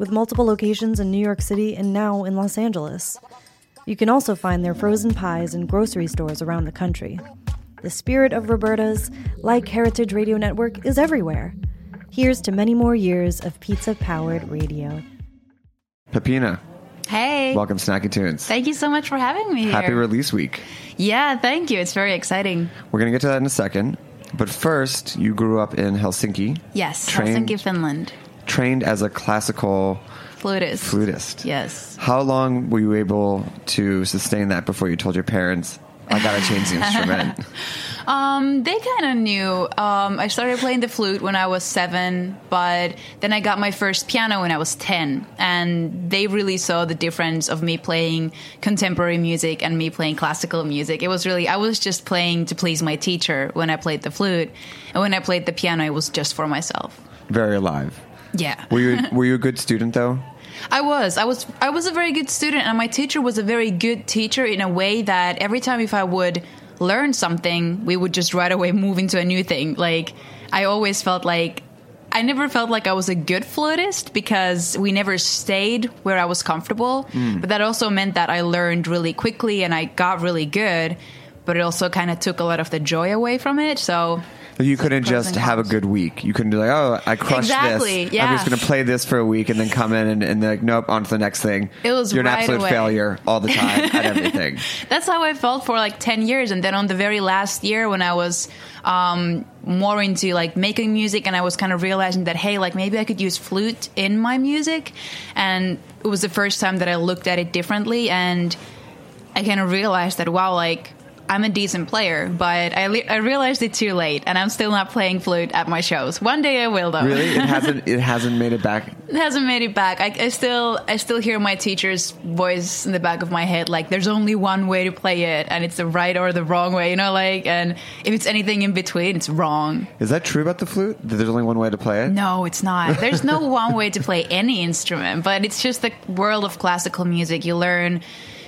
with multiple locations in New York City and now in Los Angeles. You can also find their frozen pies in grocery stores around the country. The spirit of Roberta's, like Heritage Radio Network, is everywhere. Here's to many more years of pizza powered radio. Peppina, Hey. welcome to Snacky Tunes. Thank you so much for having me here. Happy release week. yeah, thank you. It's very exciting. We're going to get to that in a second. But first, you grew up in Helsinki, Yes, Trained- Helsinki, Finland. Trained as a classical Flutist. flutist. Yes. How long were you able to sustain that before you told your parents, I got to change the instrument? Um, they kind of knew. Um, I started playing the flute when I was seven, but then I got my first piano when I was 10. And they really saw the difference of me playing contemporary music and me playing classical music. It was really, I was just playing to please my teacher when I played the flute. And when I played the piano, it was just for myself. Very alive. Yeah. Were you, were you a good student, though? I was. I was. I was a very good student, and my teacher was a very good teacher in a way that every time if I would learn something, we would just right away move into a new thing. Like I always felt like I never felt like I was a good flutist because we never stayed where I was comfortable. Hmm. But that also meant that I learned really quickly and I got really good. But it also kind of took a lot of the joy away from it. So You couldn't just have a good week. You couldn't be like, oh, I crushed Exactly, this. yeah. I'm just going to play this for a week and then come in and, and like, nope, on to the next thing. It was You're an absolute away. failure all the time at everything. that's how I felt for like 10 years. And then on the very last year when I was um, more into like making music and I was kind of realizing that, hey, like maybe I could use flute in my music. And it was the first time that I looked at it differently. And I kind of realized that, wow, like I'm a decent player, but I, le- I realized it too late. And I'm still not playing flute at my shows. One day I will, though. Really? It hasn't, it hasn't made it back It hasn't made it back. I, I still I still hear my teacher's voice in the back of my head, like there's only one way to play it, and it's the right or the wrong way, you know, like and if it's anything in between, it's wrong. Is that true about the flute? That there's only one way to play it? No, it's not. There's no one way to play any instrument, but it's just the world of classical music. You learn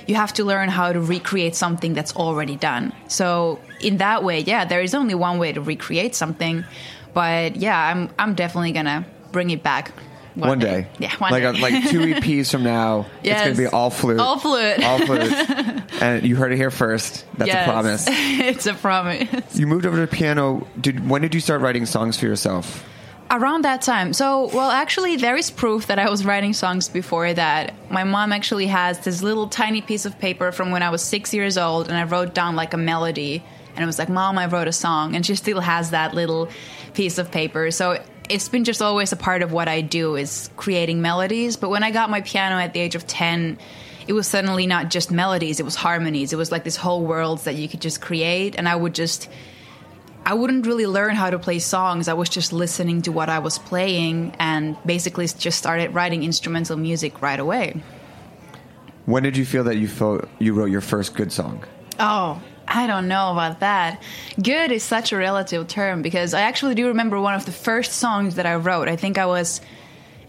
you have to learn how to recreate something that's already done. So in that way, yeah, there is only one way to recreate something. But yeah, I'm I'm definitely gonna bring it back One, day. Yeah, one like day. A, like two EPs from now, Yes. it's going to be all flute. All flute. All flute. and you heard it here first. That's Yes. a promise. it's a promise. You moved over to piano. Did when did you start writing songs for yourself? Around that time. So, well, actually, there is proof that I was writing songs before that. My mom actually has this little tiny piece of paper from when I was six years old, and I wrote down like a melody. And it was like, Mom, I wrote a song. And she still has that little piece of paper. So, it's been just always a part of what I do is creating melodies. But when I got my piano at the age of 10, it was suddenly not just melodies, it was harmonies. It was like this whole world that you could just create. And I would just I wouldn't really learn how to play songs. I was just listening to what I was playing and basically just started writing instrumental music right away. When did you feel that you felt you wrote your first good song? Oh, I don't know about that. Good is such a relative term because I actually do remember one of the first songs that I wrote. I think I was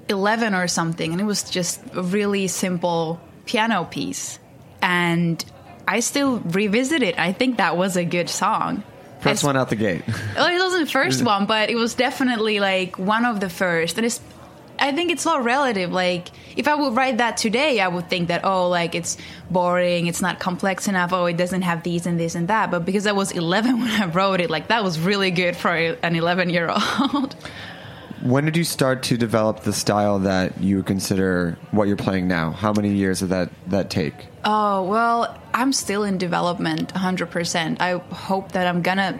11 or something, and it was just a really simple piano piece. And I still revisit it. I think that was a good song. First one out the gate. Well, it wasn't the first one, but it was definitely like one of the first. And it's, I think it's all relative. Like, if I would write that today, I would think that, oh, like it's boring, it's not complex enough, oh, it doesn't have these and this and that. But because I was 11 when I wrote it, like that was really good for an 11 year old. When did you start to develop the style that you consider what you're playing now? How many years did that that take? Oh, well, I'm still in development 100%. I hope that I'm gonna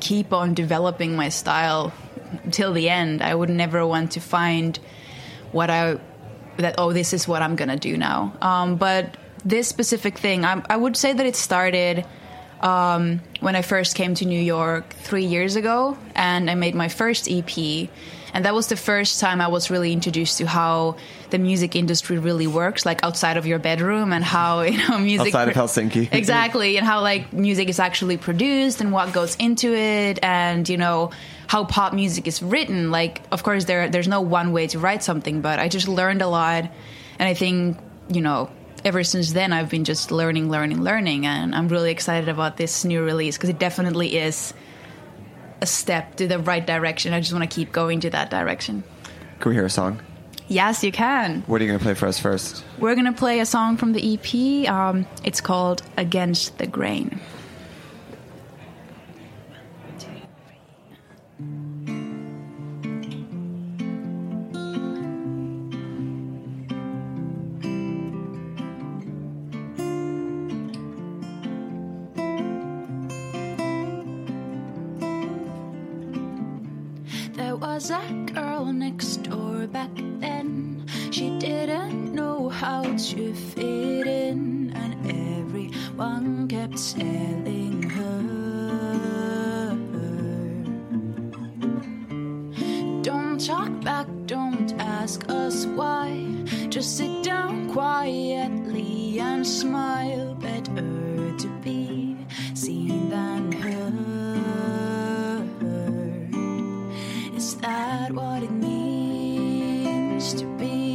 keep on developing my style till the end. I would never want to find what I that oh this is what I'm gonna do now. Um, but this specific thing, I, I would say that it started um, when I first came to New York three years ago, and I made my first EP. And that was the first time I was really introduced to how the music industry really works, like outside of your bedroom, and how you know music Outside of Helsinki. exactly, and how like music is actually produced and what goes into it, and you know how pop music is written. Like, of course, there there's no one way to write something, but I just learned a lot, and I think you know ever since then I've been just learning, learning, learning, and I'm really excited about this new release because it definitely is a step to the right direction. I just want to keep going to that direction. Can we hear a song? Yes, you can. What are you going to play for us first? We're gonna play a song from the EP. Um, it's called "Against the Grain." Was a girl next door back then. She didn't know how to fit in, and everyone kept selling her. Don't talk back, don't ask us why. Just sit down quietly and smile. Better to be seen than heard. Is that what it means to be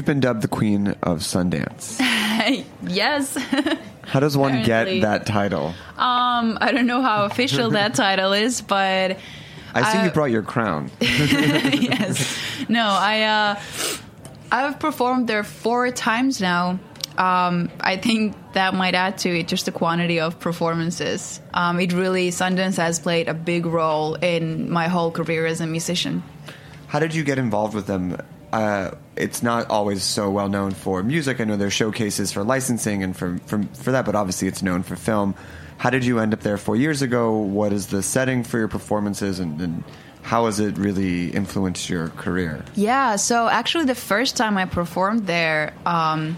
You've been dubbed the queen of Sundance. yes. How does one Apparently. get that title? um, I don't know how official that title is, but I see I- you brought your crown. yes. No, I uh, I've performed there four times now. Um, I think that might add to it just the quantity of performances. Um, it really Sundance has played a big role in my whole career as a musician. How did you get involved with them? Uh, it's not always so well known for music. I know there's showcases for licensing and for, for for that, but obviously it's known for film. How did you end up there four years ago? What is the setting for your performances, and, and how has it really influenced your career? Yeah, so actually, the first time I performed there, um,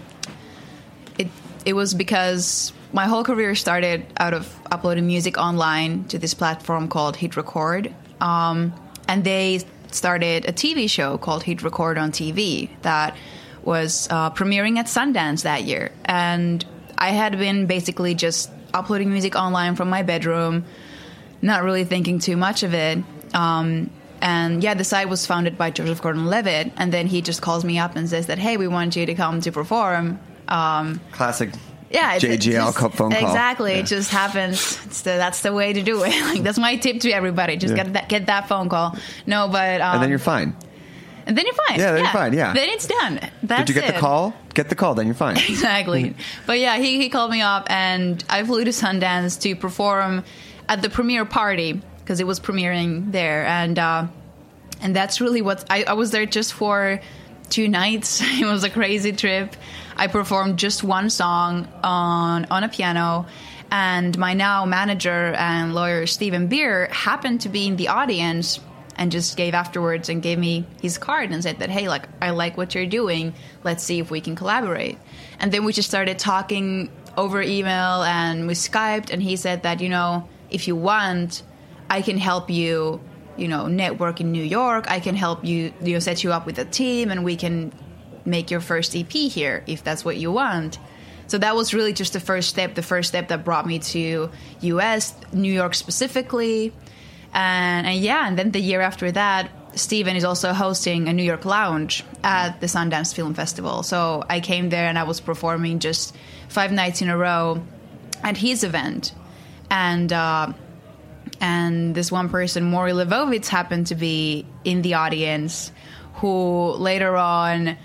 it it was because my whole career started out of uploading music online to this platform called Hit Record, um, and they started a TV show called Hit Record on TV that was uh, premiering at Sundance that year, and I had been basically just uploading music online from my bedroom not really thinking too much of it. Um, and yeah, the site was founded by Joseph Gordon-Levitt, and then he just calls me up and says that, "Hey, we want you to come to perform." Um, Classic. Yeah, it- it JGL just- phone call. Exactly, Yeah. it just happens. It's the, that's the way to do it. like that's my tip to everybody: just Yeah. get that get that phone call. No, but um, and then you're fine. and then you're fine. Yeah, then you're fine, yeah. then it's done. That's Did you get the call? Get the call, then you're fine. exactly. But yeah, he, he called me up and I flew to Sundance to perform at the premiere party because it was premiering there. And uh, and that's really what I, I was there just for two nights. it was a crazy trip. I performed just one song on on a piano. And my now manager and lawyer Stephen Beer happened to be in the audience and just gave afterwards and gave me his card and said that hey like i like what you're doing let's see if we can collaborate and then we just started talking over email and we skyped and he said that you know if you want i can help you you know network in new york i can help you you know set you up with a team and we can make your first ep here if that's what you want so that was really just the first step the first step that brought me to us new york specifically and, and yeah, and then the year after that, Steven is also hosting a New York lounge at the Sundance Film Festival. So I came there and I was performing just five nights in a row at his event. And uh, and this one person, Maury Levovitz, happened to be in the audience, who later on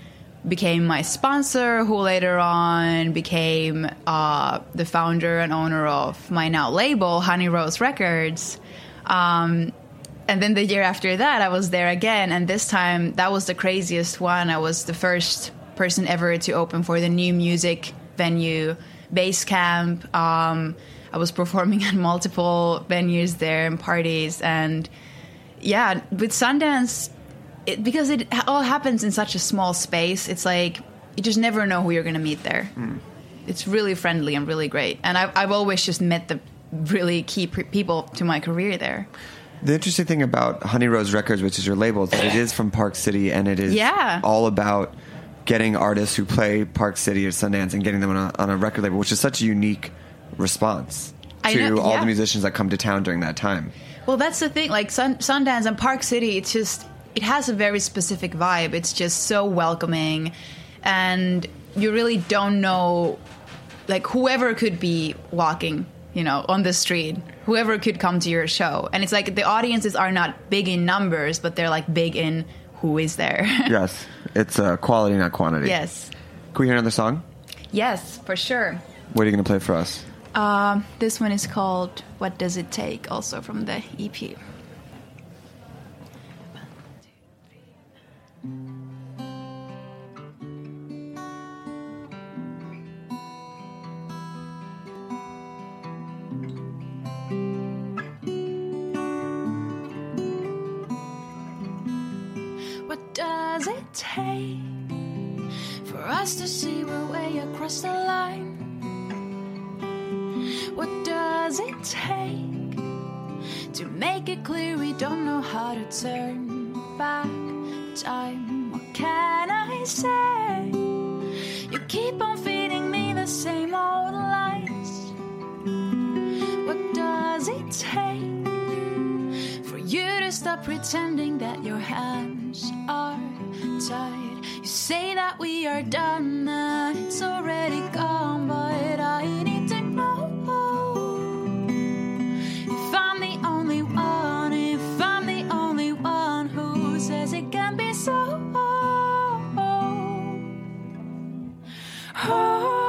became my sponsor, who later on became uh, the founder and owner of my now label, Honey Rose Records. Um, and then the year after that, I was there again, and this time that was the craziest one. I was the first person ever to open for the new music venue, Basecamp. Um, I was performing at multiple venues there and parties, and yeah, with Sundance, it, because it all happens in such a small space, it's like you just never know who you're going to meet there. Hmm. It's really friendly and really great, and I've, I've always just met the really key pre- people to my career there. The interesting thing about Honey Rose Records, which is your label, is that it is from Park City and it is Yeah. all about getting artists who play Park City or Sundance and getting them on a, on a record label, which is such a unique response to know, all yeah. the musicians that come to town during that time. Well, that's the thing. Like Sun- Sundance and Park City, it's just it has a very specific vibe. It's just so welcoming, and you really don't know, like whoever could be walking, you know, on the street, whoever could come to your show, and it's like the audiences are not big in numbers, but they're like big in who is there. yes, it's uh, quality, not quantity. yes, Can we hear another song? yes, for sure. What are you going to play for us? Um, this one is called "What Does It Take," also from the EP. Take for us to see we're way across the line? What does it take to make it clear we don't know how to turn back time? What can I say? You keep on feeding me the same old lies. What does it take stop pretending that your hands are tied. You say that we are done, that it's already gone, but I need to know if I'm the only one, if I'm the only one who says it can be so. Oh,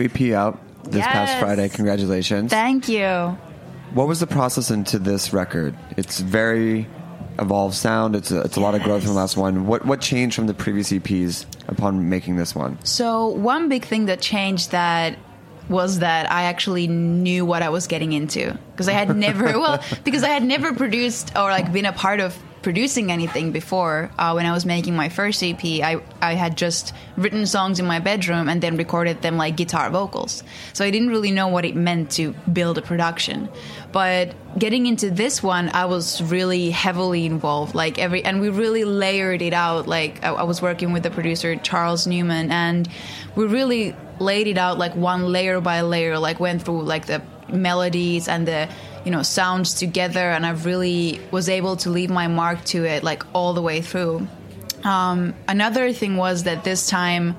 New EP out this past Friday. Congratulations. Thank you. what was the process into this record? It's very evolved sound. It's a, it's a lot of growth from the last one. What what changed from the previous EPs upon making this one? So one big thing that changed that was that I actually knew what I was getting into because I had never well because I had never produced or like been a part of producing anything before. Uh, when I was making my first EP, I I had just written songs in my bedroom and then recorded them like guitar vocals. So I didn't really know what it meant to build a production. But getting into this one, I was really heavily involved. Like every and we really layered it out. Like I, I was working with the producer Charles Newman, and we really laid it out like one layer by layer. Like went through like the melodies and the you know sounds together, and I really was able to leave my mark to it like all the way through. Um, another thing was that this time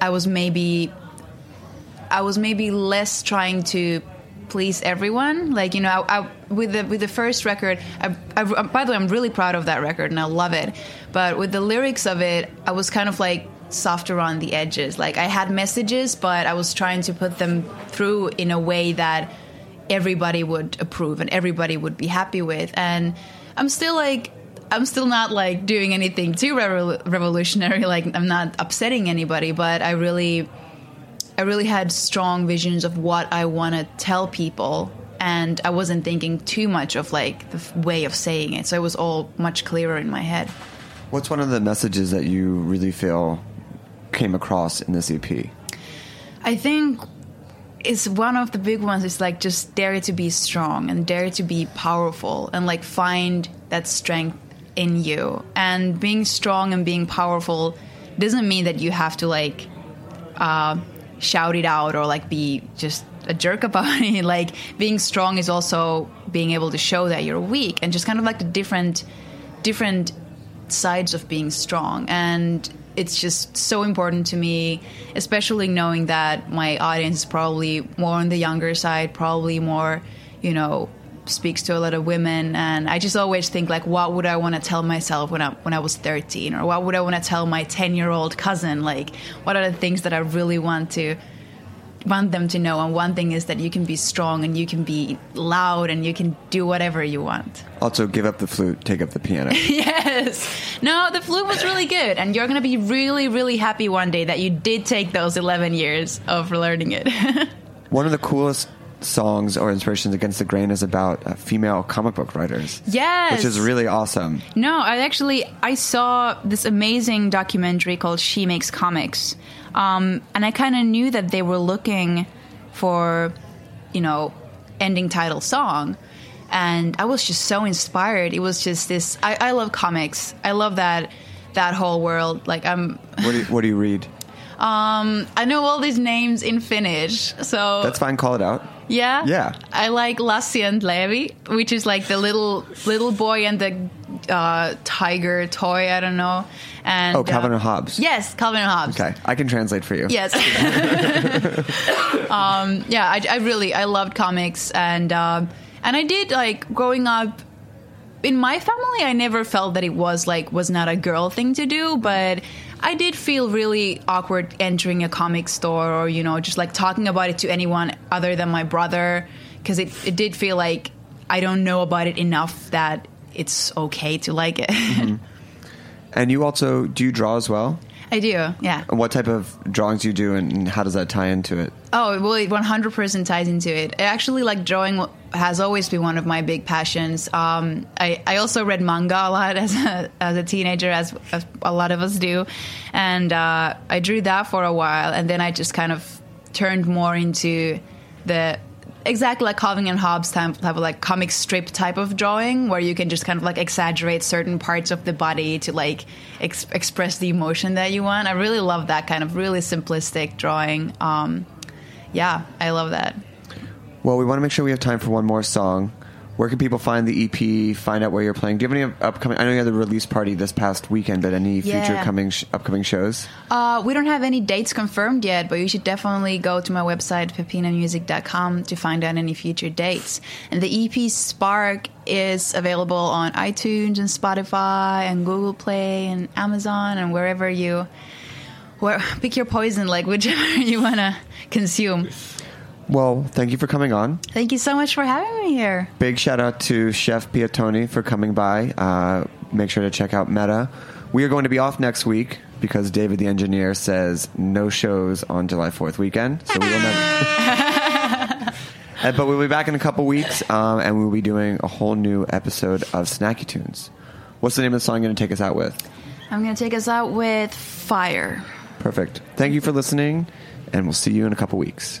I was maybe I was maybe less trying to please everyone. Like you know, I, I, with the with the first record, I, I, by the way, I'm really proud of that record and I love it. But with the lyrics of it, I was kind of like softer on the edges. Like I had messages, but I was trying to put them through in a way that everybody would approve and everybody would be happy with. And I'm still like. I'm still not like doing anything too revol- revolutionary. Like I'm not upsetting anybody, but I really, I really had strong visions of what I want to tell people, and I wasn't thinking too much of like the f- way of saying it. So it was all much clearer in my head. What's one of the messages that you really feel came across in this EP? I think it's one of the big ones is like just dare to be strong and dare to be powerful and like find that strength in you. And being strong and being powerful doesn't mean that you have to like uh, shout it out or like be just a jerk about it. Like being strong is also being able to show that you're weak and just kind of like the different different sides of being strong and it's just so important to me especially knowing that my audience is probably more on the younger side probably more you know speaks to a lot of women, and I just always think like, what would I want to tell myself when I when I was 13, or what would I want to tell my 10 year old cousin? Like, what are the things that I really want to want them to know? And one thing is that you can be strong and you can be loud and you can do whatever you want. Also, give up the flute, take up the piano. yes. No, the flute was really good, and you're gonna be really, really happy one day that you did take those 11 years of learning it. One of the coolest songs or inspirations against the grain is about uh, female comic book writers. yes. Which is really awesome. No, I actually I saw this amazing documentary called She Makes Comics, um, and I kind of knew that they were looking for, you know, ending title song, and I was just so inspired. It was just this. I, I love comics. I love that that whole world. Like I'm. What do you, what do you read? Um, I know all these names in Finnish, so That's fine. Call it out. Yeah, Yeah. I like Lassi and Leevi, which is like the little little boy and the uh, tiger toy. I don't know. And Oh, Calvin uh, and Hobbes. Yes, Calvin and Hobbes. Okay, I can translate for you. Yes. um, yeah, I, I really I loved comics and um and I did like growing up. In my family, I never felt that it was like was not a girl thing to do, but I did feel really awkward entering a comic store or you know just like talking about it to anyone other than my brother because it it did feel like I don't know about it enough that it's okay to like it. Mm-hmm. And you also do you draw as well? I do, yeah. And what type of drawings do you do, and how does that tie into it? Oh, well, it 100% ties into it. I Actually, like drawing has always been one of my big passions. Um, I, I also read manga a lot as a, as a teenager, as, as a lot of us do. And uh, I drew that for a while, and then I just kind of turned more into the exactly like Calvin and Hobbes type, type of like comic strip type of drawing where you can just kind of like exaggerate certain parts of the body to like ex- express the emotion that you want. I really love that kind of really simplistic drawing. Um, yeah, I love that. Well, we want to make sure we have time for one more song. Where can people find the EP? Find out where you're playing. Do you have any upcoming? I know you had the release party this past weekend, but any future coming sh- upcoming shows? Uh, we don't have any dates confirmed yet, but you should definitely go to my website, peppinamusic.com, to find out any future dates. And the EP Spark is available on iTunes and Spotify and Google Play and Amazon and wherever you where pick your poison, like whichever you want to consume. Well, thank you for coming on. Thank you so much for having me here. Big shout out to Chef Piatoni for coming by. Uh, make sure to check out Meta. We are going to be off next week because David the engineer says no shows on July 4th weekend. So we will never. But we'll be back in a couple weeks um, and we'll be doing a whole new episode of Snacky Tunes. What's the name of the song you're going to take us out with? I'm going to take us out with Fire. Perfect. Thank you for listening, and we'll see you in a couple weeks.